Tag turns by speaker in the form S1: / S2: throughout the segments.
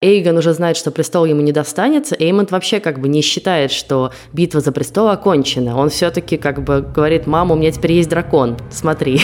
S1: Эйгон уже знает, что престол ему не достанется. Эймонд вообще как бы не считает, что битва за престол окончена. Он все-таки как бы говорит, мама, у меня теперь есть дракон, смотри.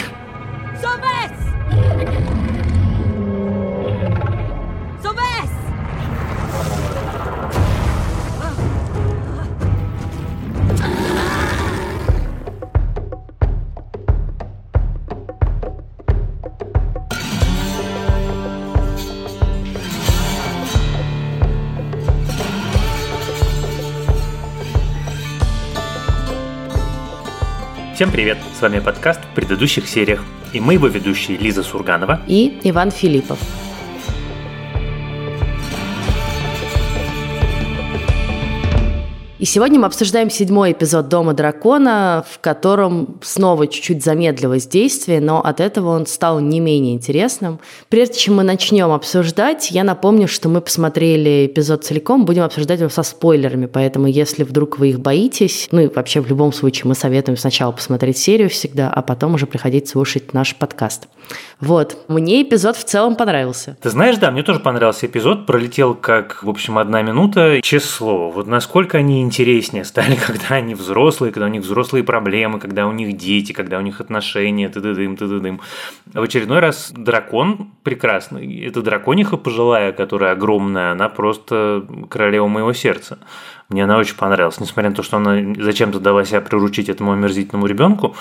S2: Всем привет! С вами подкаст в предыдущих сериях. И мы его ведущие Лиза Сурганова
S1: и Иван Филиппов. И сегодня мы обсуждаем седьмой эпизод «Дома дракона», в котором снова чуть-чуть замедлилось действие, но от этого он стал не менее интересным. Прежде чем мы начнем обсуждать, я напомню, что мы посмотрели эпизод целиком, будем обсуждать его со спойлерами, поэтому если вдруг вы их боитесь, ну и вообще в любом случае мы советуем сначала посмотреть серию всегда, а потом уже приходить слушать наш подкаст. Вот. Мне эпизод в целом понравился.
S2: Ты знаешь, да, мне тоже понравился эпизод. Пролетел как, в общем, одна минута. Честное слово, вот насколько они интереснее стали, когда они взрослые, когда у них взрослые проблемы, когда у них дети, когда у них отношения, ты ты дым ты ты дым В очередной раз дракон прекрасный. Это дракониха пожилая, которая огромная, она просто королева моего сердца. Мне она очень понравилась, несмотря на то, что она зачем-то дала себя приручить этому омерзительному ребенку.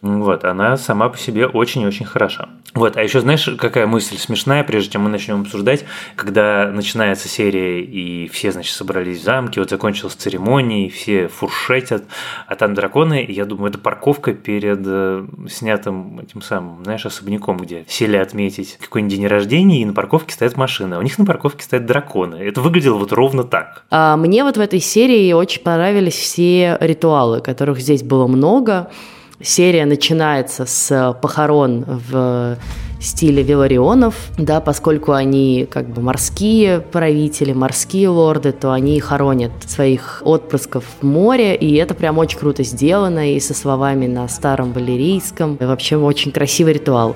S2: Вот, она сама по себе очень-очень хороша. Вот, а еще знаешь, какая мысль смешная, прежде чем мы начнем обсуждать, когда начинается серия, и все, значит, собрались в замке, вот закончилась церемония, все фуршетят, а там драконы, и я думаю, это парковка перед э, снятым этим самым, знаешь, особняком, где сели отметить какой-нибудь день рождения, и на парковке стоят машины, а у них на парковке стоят драконы. Это выглядело вот ровно так.
S1: А мне вот в этой серии очень понравились все ритуалы, которых здесь было много. Серия начинается с похорон в стиле Виларионов, да, поскольку они как бы морские правители, морские лорды, то они хоронят своих отпрысков в море, и это прям очень круто сделано, и со словами на старом валерийском. И вообще очень красивый ритуал.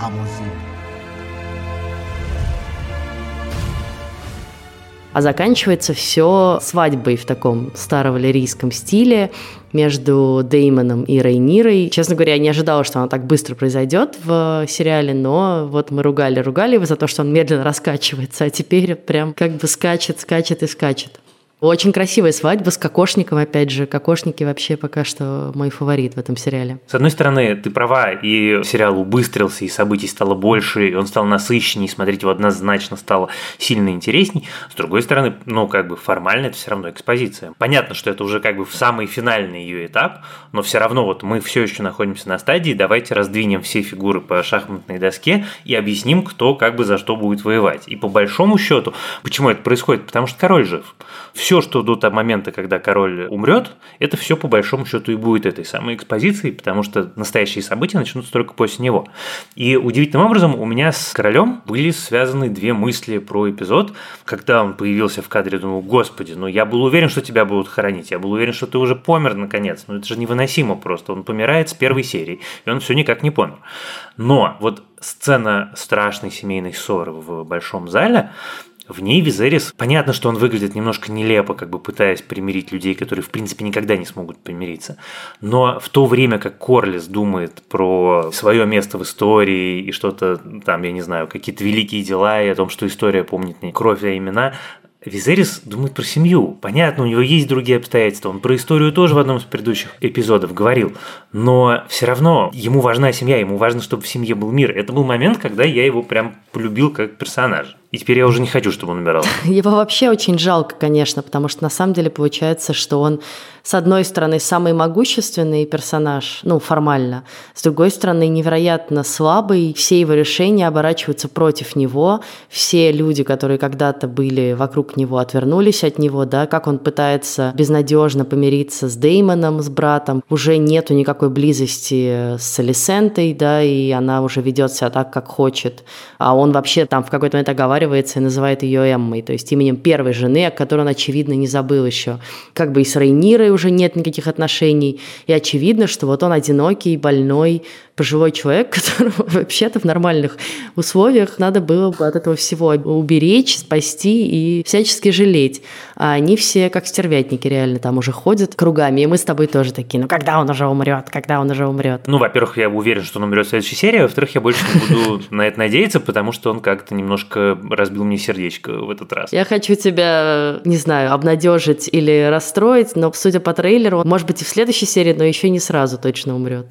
S1: Амузин. А заканчивается все свадьбой в таком старовалерийском стиле между Деймоном и Рейнирой. Честно говоря, я не ожидала, что она так быстро произойдет в сериале, но вот мы ругали-ругали его за то, что он медленно раскачивается, а теперь прям как бы скачет, скачет и скачет. Очень красивая свадьба с кокошником, опять же. Кокошники вообще пока что мой фаворит в этом сериале.
S2: С одной стороны, ты права, и сериал убыстрился, и событий стало больше, и он стал насыщеннее, смотреть его однозначно стало сильно интересней. С другой стороны, ну, как бы формально это все равно экспозиция. Понятно, что это уже как бы в самый финальный ее этап, но все равно вот мы все еще находимся на стадии, давайте раздвинем все фигуры по шахматной доске и объясним, кто как бы за что будет воевать. И по большому счету, почему это происходит? Потому что король жив все, что до того момента, когда король умрет, это все по большому счету и будет этой самой экспозицией, потому что настоящие события начнутся только после него. И удивительным образом у меня с королем были связаны две мысли про эпизод. Когда он появился в кадре, думал, господи, ну я был уверен, что тебя будут хоронить, я был уверен, что ты уже помер наконец. Ну это же невыносимо просто. Он помирает с первой серии, и он все никак не помер. Но вот сцена страшной семейной ссоры в большом зале, в ней Визерис, понятно, что он выглядит немножко нелепо, как бы пытаясь примирить людей, которые, в принципе, никогда не смогут примириться. Но в то время, как Корлис думает про свое место в истории и что-то там, я не знаю, какие-то великие дела и о том, что история помнит не кровь, а имена, Визерис думает про семью. Понятно, у него есть другие обстоятельства. Он про историю тоже в одном из предыдущих эпизодов говорил. Но все равно ему важна семья, ему важно, чтобы в семье был мир. Это был момент, когда я его прям полюбил как персонажа. И теперь я уже не хочу, чтобы он умирал.
S1: Его вообще очень жалко, конечно, потому что на самом деле получается, что он, с одной стороны, самый могущественный персонаж, ну, формально, с другой стороны, невероятно слабый, все его решения оборачиваются против него, все люди, которые когда-то были вокруг него, отвернулись от него, да, как он пытается безнадежно помириться с Деймоном, с братом, уже нету никакой близости с Алисентой, да, и она уже ведет себя так, как хочет, а он вообще там в какой-то момент оговаривается договаривается и называет ее Эммой, то есть именем первой жены, о которой он, очевидно, не забыл еще. Как бы и с Рейнирой уже нет никаких отношений, и очевидно, что вот он одинокий, больной, пожилой человек, которого вообще-то в нормальных условиях надо было бы от этого всего уберечь, спасти и всячески жалеть. А они все как стервятники реально там уже ходят кругами, и мы с тобой тоже такие, ну когда он уже умрет, когда он уже умрет?
S2: Ну, во-первых, я уверен, что он умрет в следующей серии, а во-вторых, я больше не буду на это надеяться, потому что он как-то немножко разбил мне сердечко в этот раз.
S1: Я хочу тебя, не знаю, обнадежить или расстроить, но судя по трейлеру, может быть и в следующей серии, но еще не сразу точно умрет.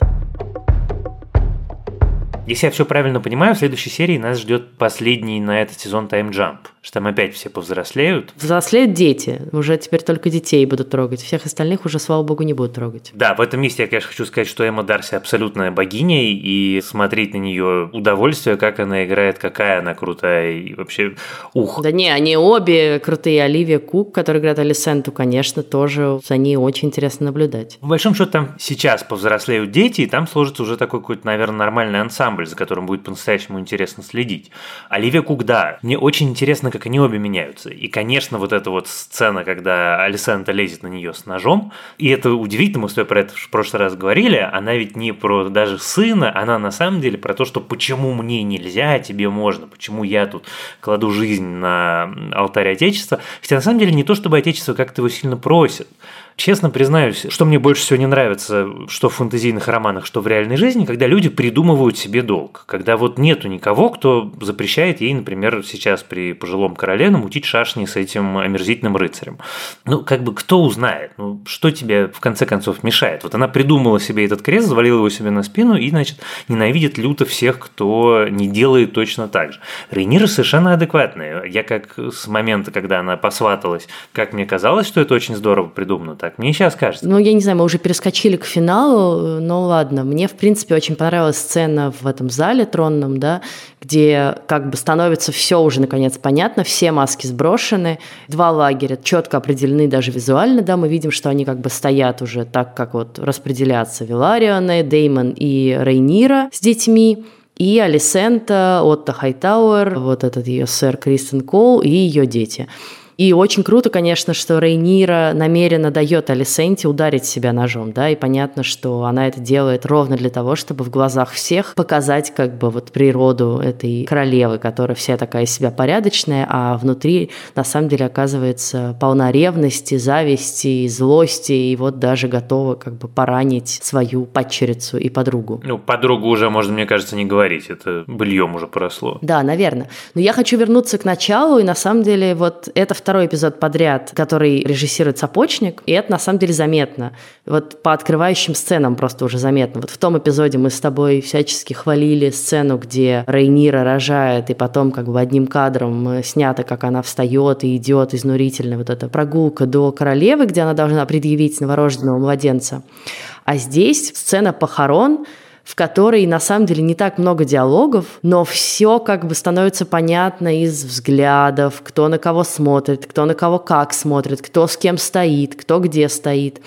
S2: Если я все правильно понимаю, в следующей серии нас ждет последний на этот сезон таймджамп что там опять все повзрослеют.
S1: Взрослеют дети. Уже теперь только детей будут трогать. Всех остальных уже, слава богу, не будут трогать.
S2: Да, в этом месте я, конечно, хочу сказать, что Эмма Дарси абсолютная богиня, и смотреть на нее удовольствие, как она играет, какая она крутая, и вообще ух.
S1: Да не, они обе крутые. Оливия Кук, которая играет Алисенту, конечно, тоже за ней очень интересно наблюдать.
S2: В большом счете там сейчас повзрослеют дети, и там сложится уже такой какой-то, наверное, нормальный ансамбль, за которым будет по-настоящему интересно следить. Оливия Кук, да, мне очень интересно, как они обе меняются. И, конечно, вот эта вот сцена, когда Алисента лезет на нее с ножом, и это удивительно, мы с тобой про это в прошлый раз говорили, она ведь не про даже сына, она на самом деле про то, что почему мне нельзя, а тебе можно, почему я тут кладу жизнь на алтарь Отечества. Хотя на самом деле не то, чтобы Отечество как-то его сильно просит. Честно признаюсь, что мне больше всего не нравится, что в фэнтезийных романах, что в реальной жизни, когда люди придумывают себе долг. Когда вот нету никого, кто запрещает ей, например, сейчас при пожилом короле намутить шашни с этим омерзительным рыцарем. Ну, как бы кто узнает? Ну, что тебе в конце концов мешает? Вот она придумала себе этот крест, завалила его себе на спину и, значит, ненавидит люто всех, кто не делает точно так же. Рейнира совершенно адекватная. Я как с момента, когда она посваталась, как мне казалось, что это очень здорово придумано, так мне сейчас кажется.
S1: Ну, я не знаю, мы уже перескочили к финалу, но ладно. Мне, в принципе, очень понравилась сцена в этом зале тронном, да, где как бы становится все уже наконец понятно, все маски сброшены, два лагеря четко определены даже визуально, да, мы видим, что они как бы стоят уже так, как вот распределяться Вилариона, Деймон и Рейнира с детьми, и Алисента, Отто Хайтауэр, вот этот ее сэр Кристен Кол и ее дети. И очень круто, конечно, что Рейнира намеренно дает Алисенте ударить себя ножом, да, и понятно, что она это делает ровно для того, чтобы в глазах всех показать как бы вот природу этой королевы, которая вся такая себя порядочная, а внутри на самом деле оказывается полна ревности, зависти, злости, и вот даже готова как бы поранить свою падчерицу и подругу.
S2: Ну, подругу уже можно, мне кажется, не говорить, это быльем уже поросло.
S1: Да, наверное. Но я хочу вернуться к началу, и на самом деле вот это второй эпизод подряд, который режиссирует Сапочник, и это на самом деле заметно. Вот по открывающим сценам просто уже заметно. Вот в том эпизоде мы с тобой всячески хвалили сцену, где Рейнира рожает, и потом как бы одним кадром снято, как она встает и идет изнурительно. Вот эта прогулка до королевы, где она должна предъявить новорожденного младенца. А здесь сцена похорон, в которой на самом деле не так много диалогов, но все как бы становится понятно из взглядов, кто на кого смотрит, кто на кого как смотрит, кто с кем стоит, кто где стоит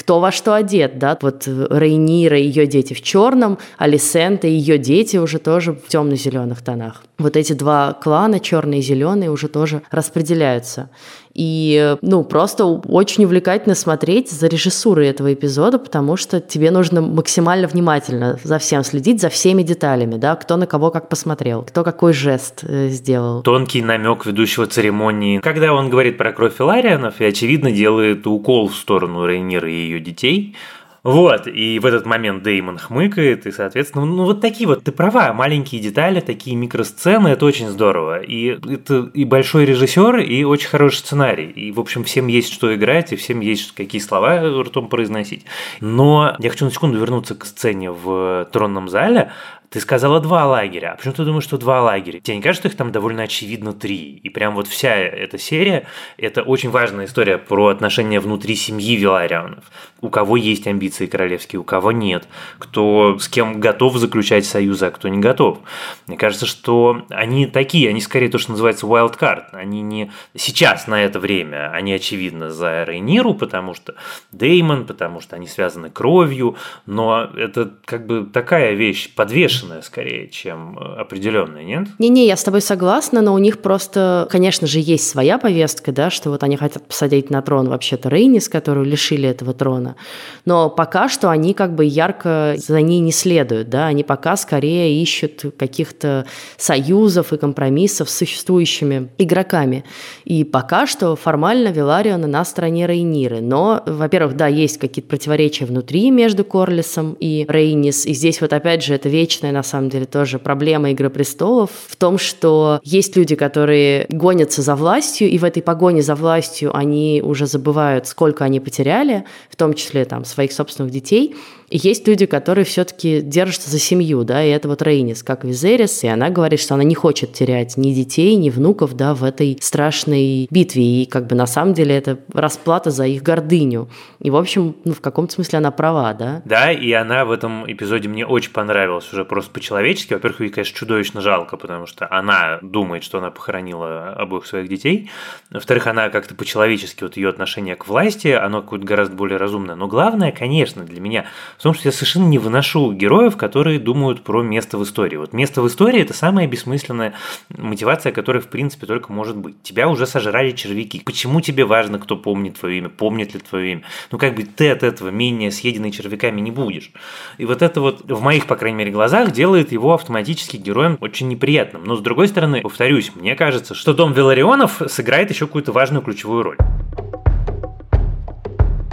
S1: кто во что одет, да, вот Рейнира и ее дети в черном, Алисента и ее дети уже тоже в темно-зеленых тонах. Вот эти два клана, черный и зеленый, уже тоже распределяются. И, ну, просто очень увлекательно смотреть за режиссурой этого эпизода, потому что тебе нужно максимально внимательно за всем следить, за всеми деталями, да, кто на кого как посмотрел, кто какой жест э, сделал.
S2: Тонкий намек ведущего церемонии. Когда он говорит про кровь Филарианов и, очевидно, делает укол в сторону Рейнира и ее детей, вот, и в этот момент Деймон хмыкает, и, соответственно, ну вот такие вот, ты права, маленькие детали, такие микросцены, это очень здорово. И это и большой режиссер, и очень хороший сценарий. И, в общем, всем есть что играть, и всем есть какие слова ртом произносить. Но я хочу на секунду вернуться к сцене в тронном зале. Ты сказала два лагеря. А почему ты думаешь, что два лагеря? Тебе не кажется, что их там довольно очевидно три? И прям вот вся эта серия – это очень важная история про отношения внутри семьи Виларианов. У кого есть амбиции королевские, у кого нет. Кто с кем готов заключать союзы, а кто не готов. Мне кажется, что они такие, они скорее то, что называется wild card. Они не сейчас на это время, они очевидно за Рейниру, потому что Деймон, потому что они связаны кровью, но это как бы такая вещь подвешенная смешанная скорее, чем э, определенная, нет?
S1: Не-не, я с тобой согласна, но у них просто, конечно же, есть своя повестка, да, что вот они хотят посадить на трон вообще-то Рейнис, которую лишили этого трона. Но пока что они как бы ярко за ней не следуют, да, они пока скорее ищут каких-то союзов и компромиссов с существующими игроками. И пока что формально Вилариона на стороне Рейниры. Но, во-первых, да, есть какие-то противоречия внутри между Корлисом и Рейнис. И здесь вот опять же это вечная, на самом деле, тоже проблема Игры престолов в том, что есть люди, которые гонятся за властью, и в этой погоне за властью они уже забывают, сколько они потеряли, в том числе там своих собственных детей. Есть люди, которые все-таки держатся за семью, да, и это вот Рейнис, как Визерис, и она говорит, что она не хочет терять ни детей, ни внуков, да, в этой страшной битве, и как бы на самом деле это расплата за их гордыню. И, в общем, ну, в каком-то смысле она права, да?
S2: Да, и она в этом эпизоде мне очень понравилась уже просто по-человечески. Во-первых, ей, конечно, чудовищно жалко, потому что она думает, что она похоронила обоих своих детей. Во-вторых, она как-то по-человечески, вот ее отношение к власти, оно какое-то гораздо более разумное. Но главное, конечно, для меня в том, что я совершенно не выношу героев, которые думают про место в истории. Вот место в истории – это самая бессмысленная мотивация, которая, в принципе, только может быть. Тебя уже сожрали червяки. Почему тебе важно, кто помнит твое имя, помнит ли твое имя? Ну, как бы ты от этого менее съеденный червяками не будешь. И вот это вот в моих, по крайней мере, глазах делает его автоматически героем очень неприятным. Но, с другой стороны, повторюсь, мне кажется, что Дом Веларионов сыграет еще какую-то важную ключевую роль.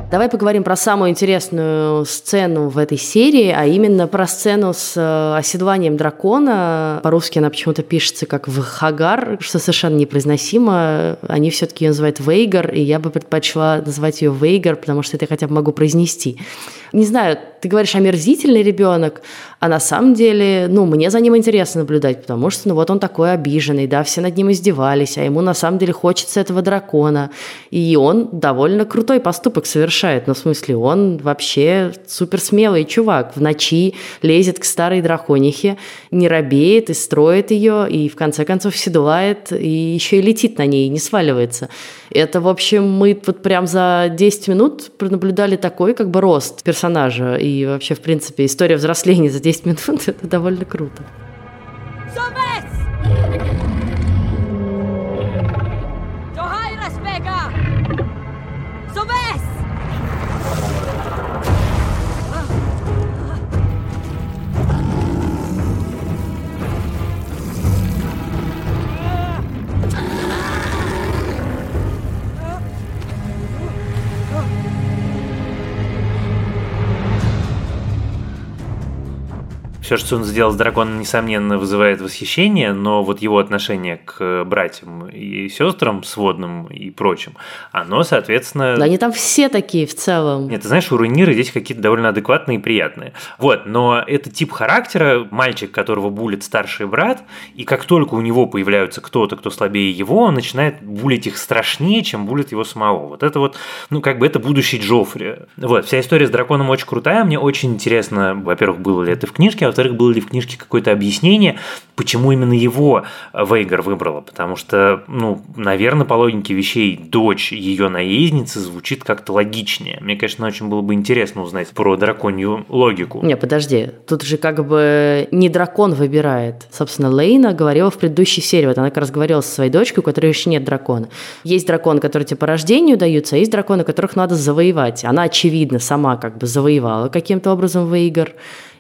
S1: Давай поговорим про самую интересную сцену в этой серии, а именно про сцену с э, оседланием дракона. По-русски она почему-то пишется как в Хагар, что совершенно непроизносимо. Они все-таки ее называют Вейгар, и я бы предпочла назвать ее Вейгар, потому что это я хотя бы могу произнести. Не знаю, ты говоришь омерзительный ребенок, а на самом деле, ну, мне за ним интересно наблюдать, потому что, ну, вот он такой обиженный, да, все над ним издевались, а ему на самом деле хочется этого дракона. И он довольно крутой поступок совершает, ну, в смысле, он вообще супер смелый чувак. В ночи лезет к старой драконихе, не робеет и строит ее, и в конце концов седлает, и еще и летит на ней, не сваливается. Это, в общем, мы вот прям за 10 минут пронаблюдали такой как бы рост персонажа, и вообще, в принципе, история взросления за 10 минут, это довольно круто.
S2: Все, что он сделал с драконом, несомненно, вызывает восхищение, но вот его отношение к братьям и сестрам сводным и прочим, оно, соответственно...
S1: Да они там все такие в целом.
S2: Нет, ты знаешь, у Руниры здесь какие-то довольно адекватные и приятные. Вот, но это тип характера, мальчик, которого булит старший брат, и как только у него появляются кто-то, кто слабее его, он начинает булить их страшнее, чем булит его самого. Вот это вот, ну, как бы это будущий Джоффри. Вот, вся история с драконом очень крутая, мне очень интересно, во-первых, было ли это в книжке, а во-вторых, было ли в книжке какое-то объяснение, почему именно его Вейгар выбрала. Потому что, ну, наверное, по логике вещей, дочь ее наездницы звучит как-то логичнее. Мне, конечно, очень было бы интересно узнать про драконью логику.
S1: Не, подожди, тут же как бы не дракон выбирает. Собственно, Лейна говорила в предыдущей серии, вот она как раз говорила со своей дочкой, у которой еще нет дракона. Есть дракон, который тебе по рождению даются, а есть драконы, которых надо завоевать. Она, очевидно, сама как бы завоевала каким-то образом Вейгар.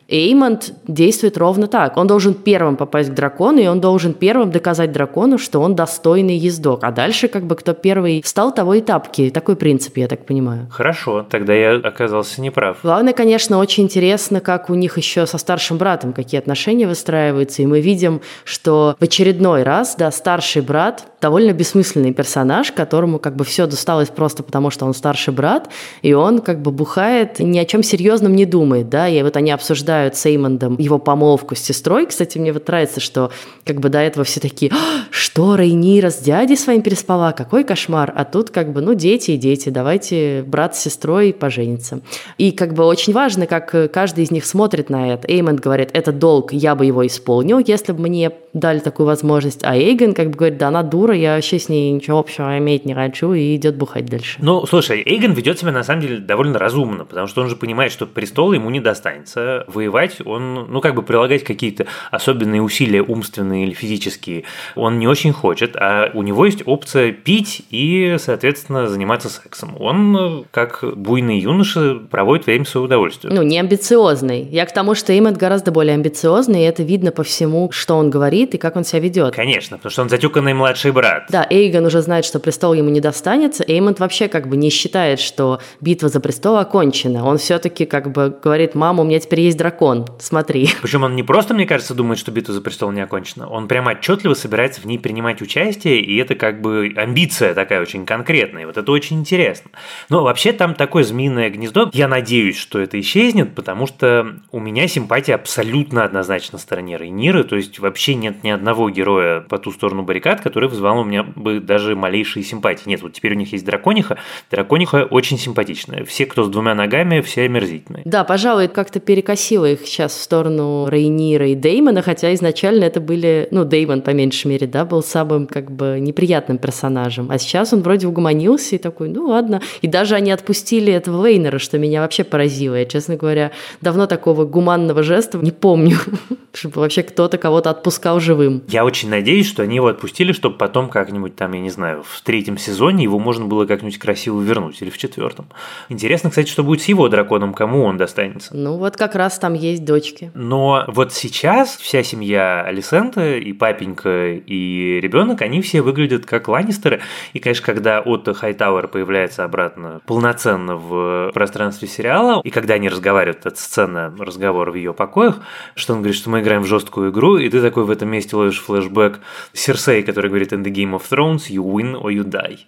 S1: Эймонд действует ровно так. Он должен первым попасть к дракону, и он должен первым доказать дракону, что он достойный ездок. А дальше как бы кто первый встал, того и тапки. Такой принцип, я так понимаю.
S2: Хорошо, тогда я оказался неправ.
S1: Главное, конечно, очень интересно, как у них еще со старшим братом какие отношения выстраиваются. И мы видим, что в очередной раз, да, старший брат довольно бессмысленный персонаж, которому как бы все досталось просто потому, что он старший брат, и он как бы бухает, ни о чем серьезном не думает, да, и вот они обсуждают обсуждают с Эймондом его помолвку с сестрой. Кстати, мне вот нравится, что как бы до этого все такие, «А, что, Рейнира с дядей своим переспала, какой кошмар. А тут как бы, ну, дети и дети, давайте брат с сестрой пожениться. И как бы очень важно, как каждый из них смотрит на это. Эймонд говорит, это долг, я бы его исполнил, если бы мне дали такую возможность. А Эйген как бы говорит, да она дура, я вообще с ней ничего общего иметь не хочу, и идет бухать дальше.
S2: Ну, слушай, Эйгон ведет себя на самом деле довольно разумно, потому что он же понимает, что престол ему не достанется. Воевать он, ну, как бы прилагать какие-то особенные усилия умственные или физические, он не очень хочет, а у него есть опция пить и, соответственно, заниматься сексом. Он, как буйный юноша, проводит время в свое удовольствие.
S1: Ну, не амбициозный. Я к тому, что Эймонд гораздо более амбициозный, и это видно по всему, что он говорит и как он себя ведет.
S2: Конечно, потому что он затюканный младший брат.
S1: Да, Эйгон уже знает, что престол ему не достанется. Эймонд вообще как бы не считает, что битва за престол окончена. Он все-таки как бы говорит, мама, у меня теперь есть дракон, смотри.
S2: Причем он не просто, мне кажется, думает, что битва за престол не окончена. Он прямо отчетливо собирается в ней принимать участие, и это как бы амбиция такая очень конкретная. Вот это очень интересно. Но вообще там такое змеиное гнездо. Я надеюсь, что это исчезнет, потому что у меня симпатия абсолютно однозначно на стороне Рейниры. То есть вообще нет ни одного героя по ту сторону баррикад, который вызвал у меня бы даже малейшие симпатии. Нет, вот теперь у них есть дракониха. Дракониха очень симпатичная. Все, кто с двумя ногами, все омерзительные.
S1: Да, пожалуй, как-то перекосило их сейчас в сторону Рейнира и Деймона, хотя изначально это были, ну, Деймон, по меньшей мере, да, был самым как бы неприятным персонажем. А сейчас он вроде угомонился и такой, ну ладно. И даже они отпустили этого Вейнера, что меня вообще поразило. Я, честно говоря, давно такого гуманного жеста не помню, чтобы вообще кто-то кого-то отпускал живым.
S2: Я очень надеюсь, что они его отпустили, чтобы потом как-нибудь там, я не знаю, в третьем сезоне его можно было как-нибудь красиво вернуть, или в четвертом. Интересно, кстати, что будет с его драконом, кому он достанется.
S1: Ну вот как раз там есть дочки.
S2: Но вот сейчас вся семья Алисента, и папенька, и ребенок, они все выглядят как Ланнистеры. И, конечно, когда Отто Хайтауэр появляется обратно полноценно в пространстве сериала, и когда они разговаривают, эта сцена разговора в ее покоях, что он говорит, что мы играем в жесткую игру, и ты такой в этом месте ловишь флешбэк Серсей, который говорит in the Game of Thrones, you win or you die.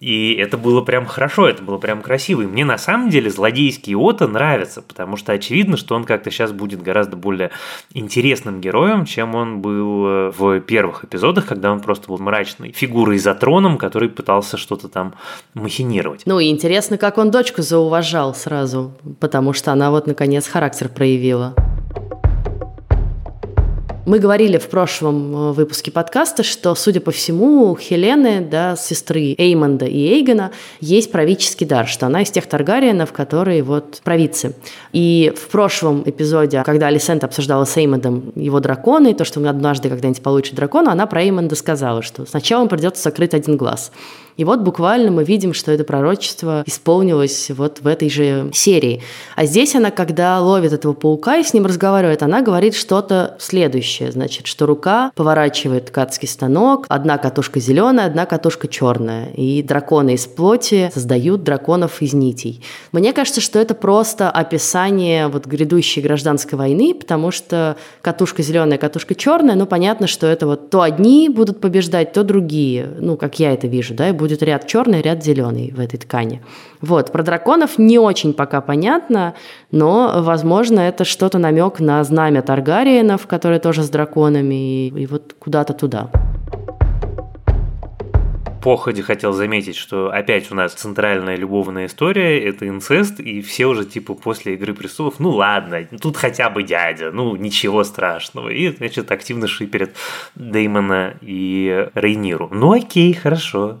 S2: И это было прям хорошо, это было прям красиво. И мне на самом деле злодейский Отто нравится, потому что очевидно, что он как-то сейчас будет гораздо более интересным героем, чем он был э, в первых эпизодах, когда он просто был мрачной фигурой за троном, который пытался что-то там махинировать.
S1: Ну и интересно, как он дочку зауважал сразу, потому что она вот наконец характер проявила. Мы говорили в прошлом э, выпуске подкаста, что, судя по всему, у Хелены, да, сестры Эймонда и Эйгона, есть правительский дар, что она из тех Таргариенов, которые вот правицы. И в прошлом эпизоде, когда Алисент обсуждала с Эймондом его дракона, и то, что он однажды когда-нибудь получит дракона, она про Эймонда сказала, что сначала он придется закрыть один глаз. И вот буквально мы видим, что это пророчество исполнилось вот в этой же серии. А здесь она, когда ловит этого паука и с ним разговаривает, она говорит что-то следующее. Значит, что рука поворачивает ткацкий станок, одна катушка зеленая, одна катушка черная. И драконы из плоти создают драконов из нитей. Мне кажется, что это просто описание вот грядущей гражданской войны, потому что катушка зеленая, катушка черная, ну понятно, что это вот то одни будут побеждать, то другие. Ну, как я это вижу, да, и будет ряд черный, ряд зеленый в этой ткани. Вот, про драконов не очень пока понятно, но, возможно, это что-то намек на знамя Таргариенов, которые тоже с драконами, и, и вот куда-то туда
S2: походе хотел заметить, что опять у нас центральная любовная история – это инцест, и все уже типа после «Игры престолов» ну ладно, тут хотя бы дядя, ну ничего страшного. И, значит, активно шиперят Деймона и Рейниру. Ну окей, хорошо.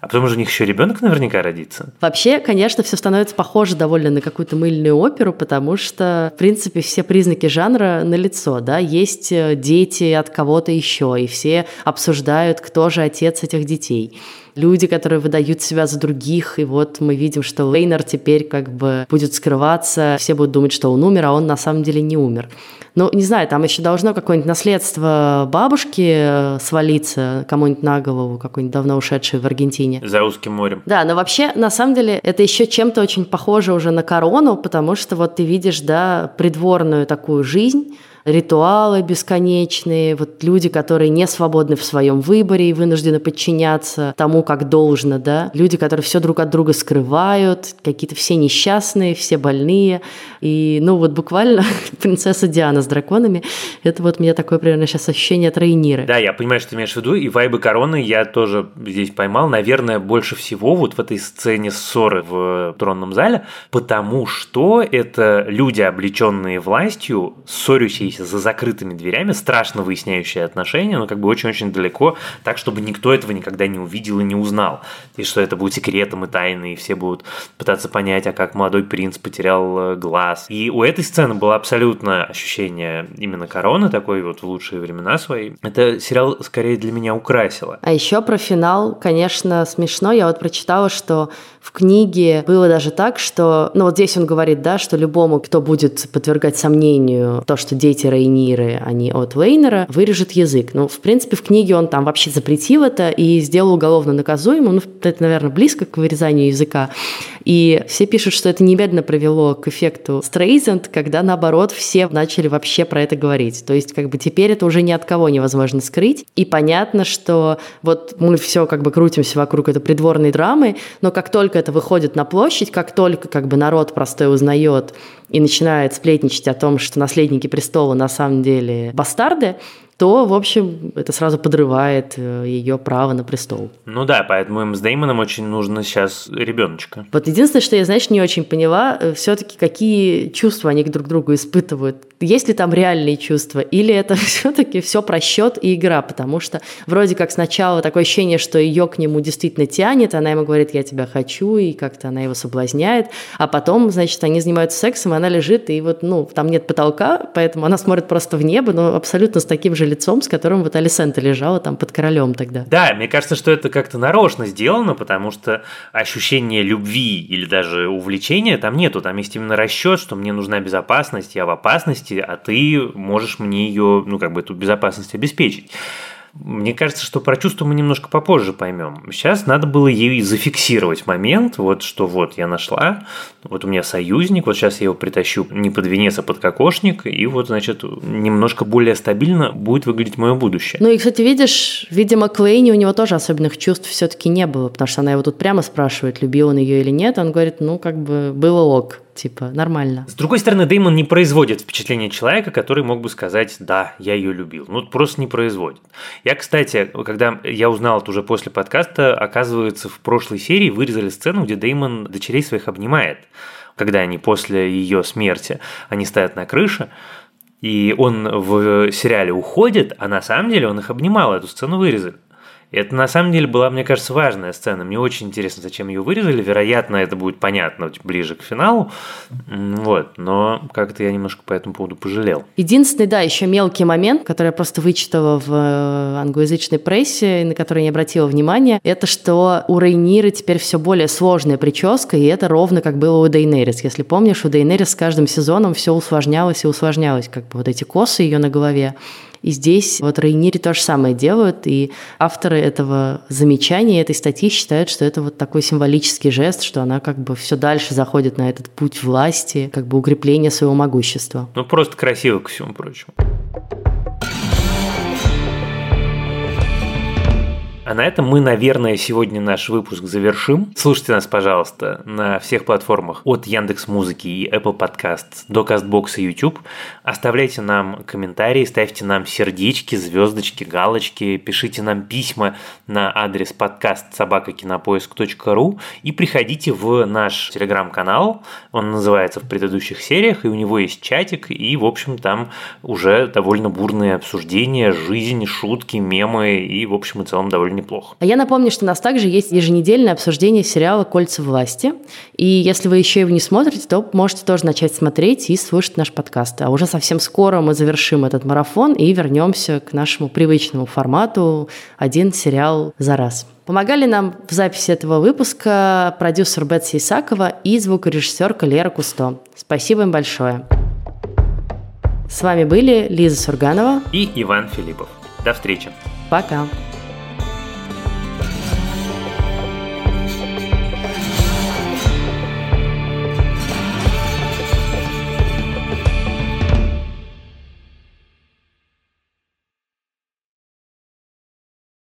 S2: А потом уже у них еще ребенок наверняка родится.
S1: Вообще, конечно, все становится похоже довольно на какую-то мыльную оперу, потому что, в принципе, все признаки жанра налицо, да, есть э, дети от кого-то еще, и все обсуждают, кто же отец этих детей люди, которые выдают себя за других, и вот мы видим, что Лейнер теперь как бы будет скрываться, все будут думать, что он умер, а он на самом деле не умер. Ну, не знаю, там еще должно какое-нибудь наследство бабушки э, свалиться кому-нибудь на голову, какой-нибудь давно ушедший в Аргентине.
S2: За узким морем.
S1: Да, но вообще, на самом деле, это еще чем-то очень похоже уже на корону, потому что вот ты видишь, да, придворную такую жизнь, ритуалы бесконечные, вот люди, которые не свободны в своем выборе и вынуждены подчиняться тому, как должно, да, люди, которые все друг от друга скрывают, какие-то все несчастные, все больные, и, ну, вот буквально принцесса Диана с драконами, это вот у меня такое примерно сейчас ощущение от Рейниры.
S2: Да, я понимаю, что ты имеешь в виду, и вайбы короны я тоже здесь поймал, наверное, больше всего вот в этой сцене ссоры в тронном зале, потому что это люди, облеченные властью, ссорящиеся знаете, за закрытыми дверями, страшно выясняющие отношения, но как бы очень-очень далеко, так, чтобы никто этого никогда не увидел и не узнал. И что это будет секретом и тайной, и все будут пытаться понять, а как молодой принц потерял э, глаз. И у этой сцены было абсолютно ощущение именно короны, такой вот в лучшие времена свои. Это сериал скорее для меня украсило.
S1: А еще про финал, конечно, смешно. Я вот прочитала, что в книге было даже так, что, ну вот здесь он говорит, да, что любому, кто будет подвергать сомнению то, что дети Рейниры, они от Лейнера, вырежет язык. Ну, в принципе, в книге он там вообще запретил это и сделал уголовно наказуемым. Ну, это, наверное, близко к вырезанию языка. И все пишут, что это немедленно привело к эффекту Стрейзенд, когда, наоборот, все начали вообще про это говорить. То есть, как бы теперь это уже ни от кого невозможно скрыть. И понятно, что вот мы все как бы крутимся вокруг этой придворной драмы, но как только это выходит на площадь, как только как бы народ простой узнает и начинает сплетничать о том, что наследники престола на самом деле бастарды, то, в общем, это сразу подрывает э, ее право на престол.
S2: Ну да, поэтому им с Деймоном очень нужно сейчас ребеночка.
S1: Вот единственное, что я, знаешь, не очень поняла, э, все-таки какие чувства они друг к другу испытывают. Есть ли там реальные чувства, или это все-таки все просчет и игра, потому что вроде как сначала такое ощущение, что ее к нему действительно тянет, она ему говорит, я тебя хочу, и как-то она его соблазняет, а потом, значит, они занимаются сексом, и она лежит, и вот, ну, там нет потолка, поэтому она смотрит просто в небо, но абсолютно с таким же лицом, с которым вот Алисента лежала там под королем тогда.
S2: Да, мне кажется, что это как-то нарочно сделано, потому что ощущение любви или даже увлечения там нету. Там есть именно расчет, что мне нужна безопасность, я в опасности, а ты можешь мне ее, ну, как бы эту безопасность обеспечить. Мне кажется, что про чувство мы немножко попозже поймем. Сейчас надо было ей зафиксировать момент, вот что вот я нашла, вот у меня союзник, вот сейчас я его притащу не под венец, а под кокошник, и вот, значит, немножко более стабильно будет выглядеть мое будущее.
S1: Ну и, кстати, видишь, видимо, Клейни у него тоже особенных чувств все-таки не было, потому что она его тут прямо спрашивает, любил он ее или нет, он говорит, ну, как бы было ок типа, нормально.
S2: С другой стороны, Деймон не производит впечатление человека, который мог бы сказать, да, я ее любил. Ну, просто не производит. Я, кстати, когда я узнал это уже после подкаста, оказывается, в прошлой серии вырезали сцену, где Деймон дочерей своих обнимает, когда они после ее смерти, они стоят на крыше, и он в сериале уходит, а на самом деле он их обнимал, эту сцену вырезали. Это на самом деле была, мне кажется, важная сцена. Мне очень интересно, зачем ее вырезали. Вероятно, это будет понятно ближе к финалу. Вот. Но как-то я немножко по этому поводу пожалел.
S1: Единственный, да, еще мелкий момент, который я просто вычитала в э, англоязычной прессе, на который не обратила внимания, это что у Рейниры теперь все более сложная прическа, и это ровно как было у Дейнерис. Если помнишь, у Дейнерис с каждым сезоном все усложнялось и усложнялось, как бы вот эти косы ее на голове. И здесь вот Рейнири то же самое делают, и авторы этого замечания, этой статьи считают, что это вот такой символический жест, что она как бы все дальше заходит на этот путь власти, как бы укрепления своего могущества.
S2: Ну, просто красиво, ко всему прочему. А на этом мы, наверное, сегодня наш выпуск завершим. Слушайте нас, пожалуйста, на всех платформах от Яндекс Музыки и Apple Podcasts до Castbox и YouTube. Оставляйте нам комментарии, ставьте нам сердечки, звездочки, галочки, пишите нам письма на адрес подкаст собакакинопоиск.ру и приходите в наш телеграм-канал. Он называется в предыдущих сериях, и у него есть чатик, и, в общем, там уже довольно бурные обсуждения, жизнь, шутки, мемы, и, в общем и целом, довольно неплохо.
S1: А я напомню, что у нас также есть еженедельное обсуждение сериала «Кольца власти». И если вы еще его не смотрите, то можете тоже начать смотреть и слушать наш подкаст. А уже совсем скоро мы завершим этот марафон и вернемся к нашему привычному формату «Один сериал за раз». Помогали нам в записи этого выпуска продюсер Бетси Исакова и звукорежиссерка Лера Кусто. Спасибо им большое. С вами были Лиза Сурганова
S2: и Иван Филиппов. До встречи.
S1: Пока.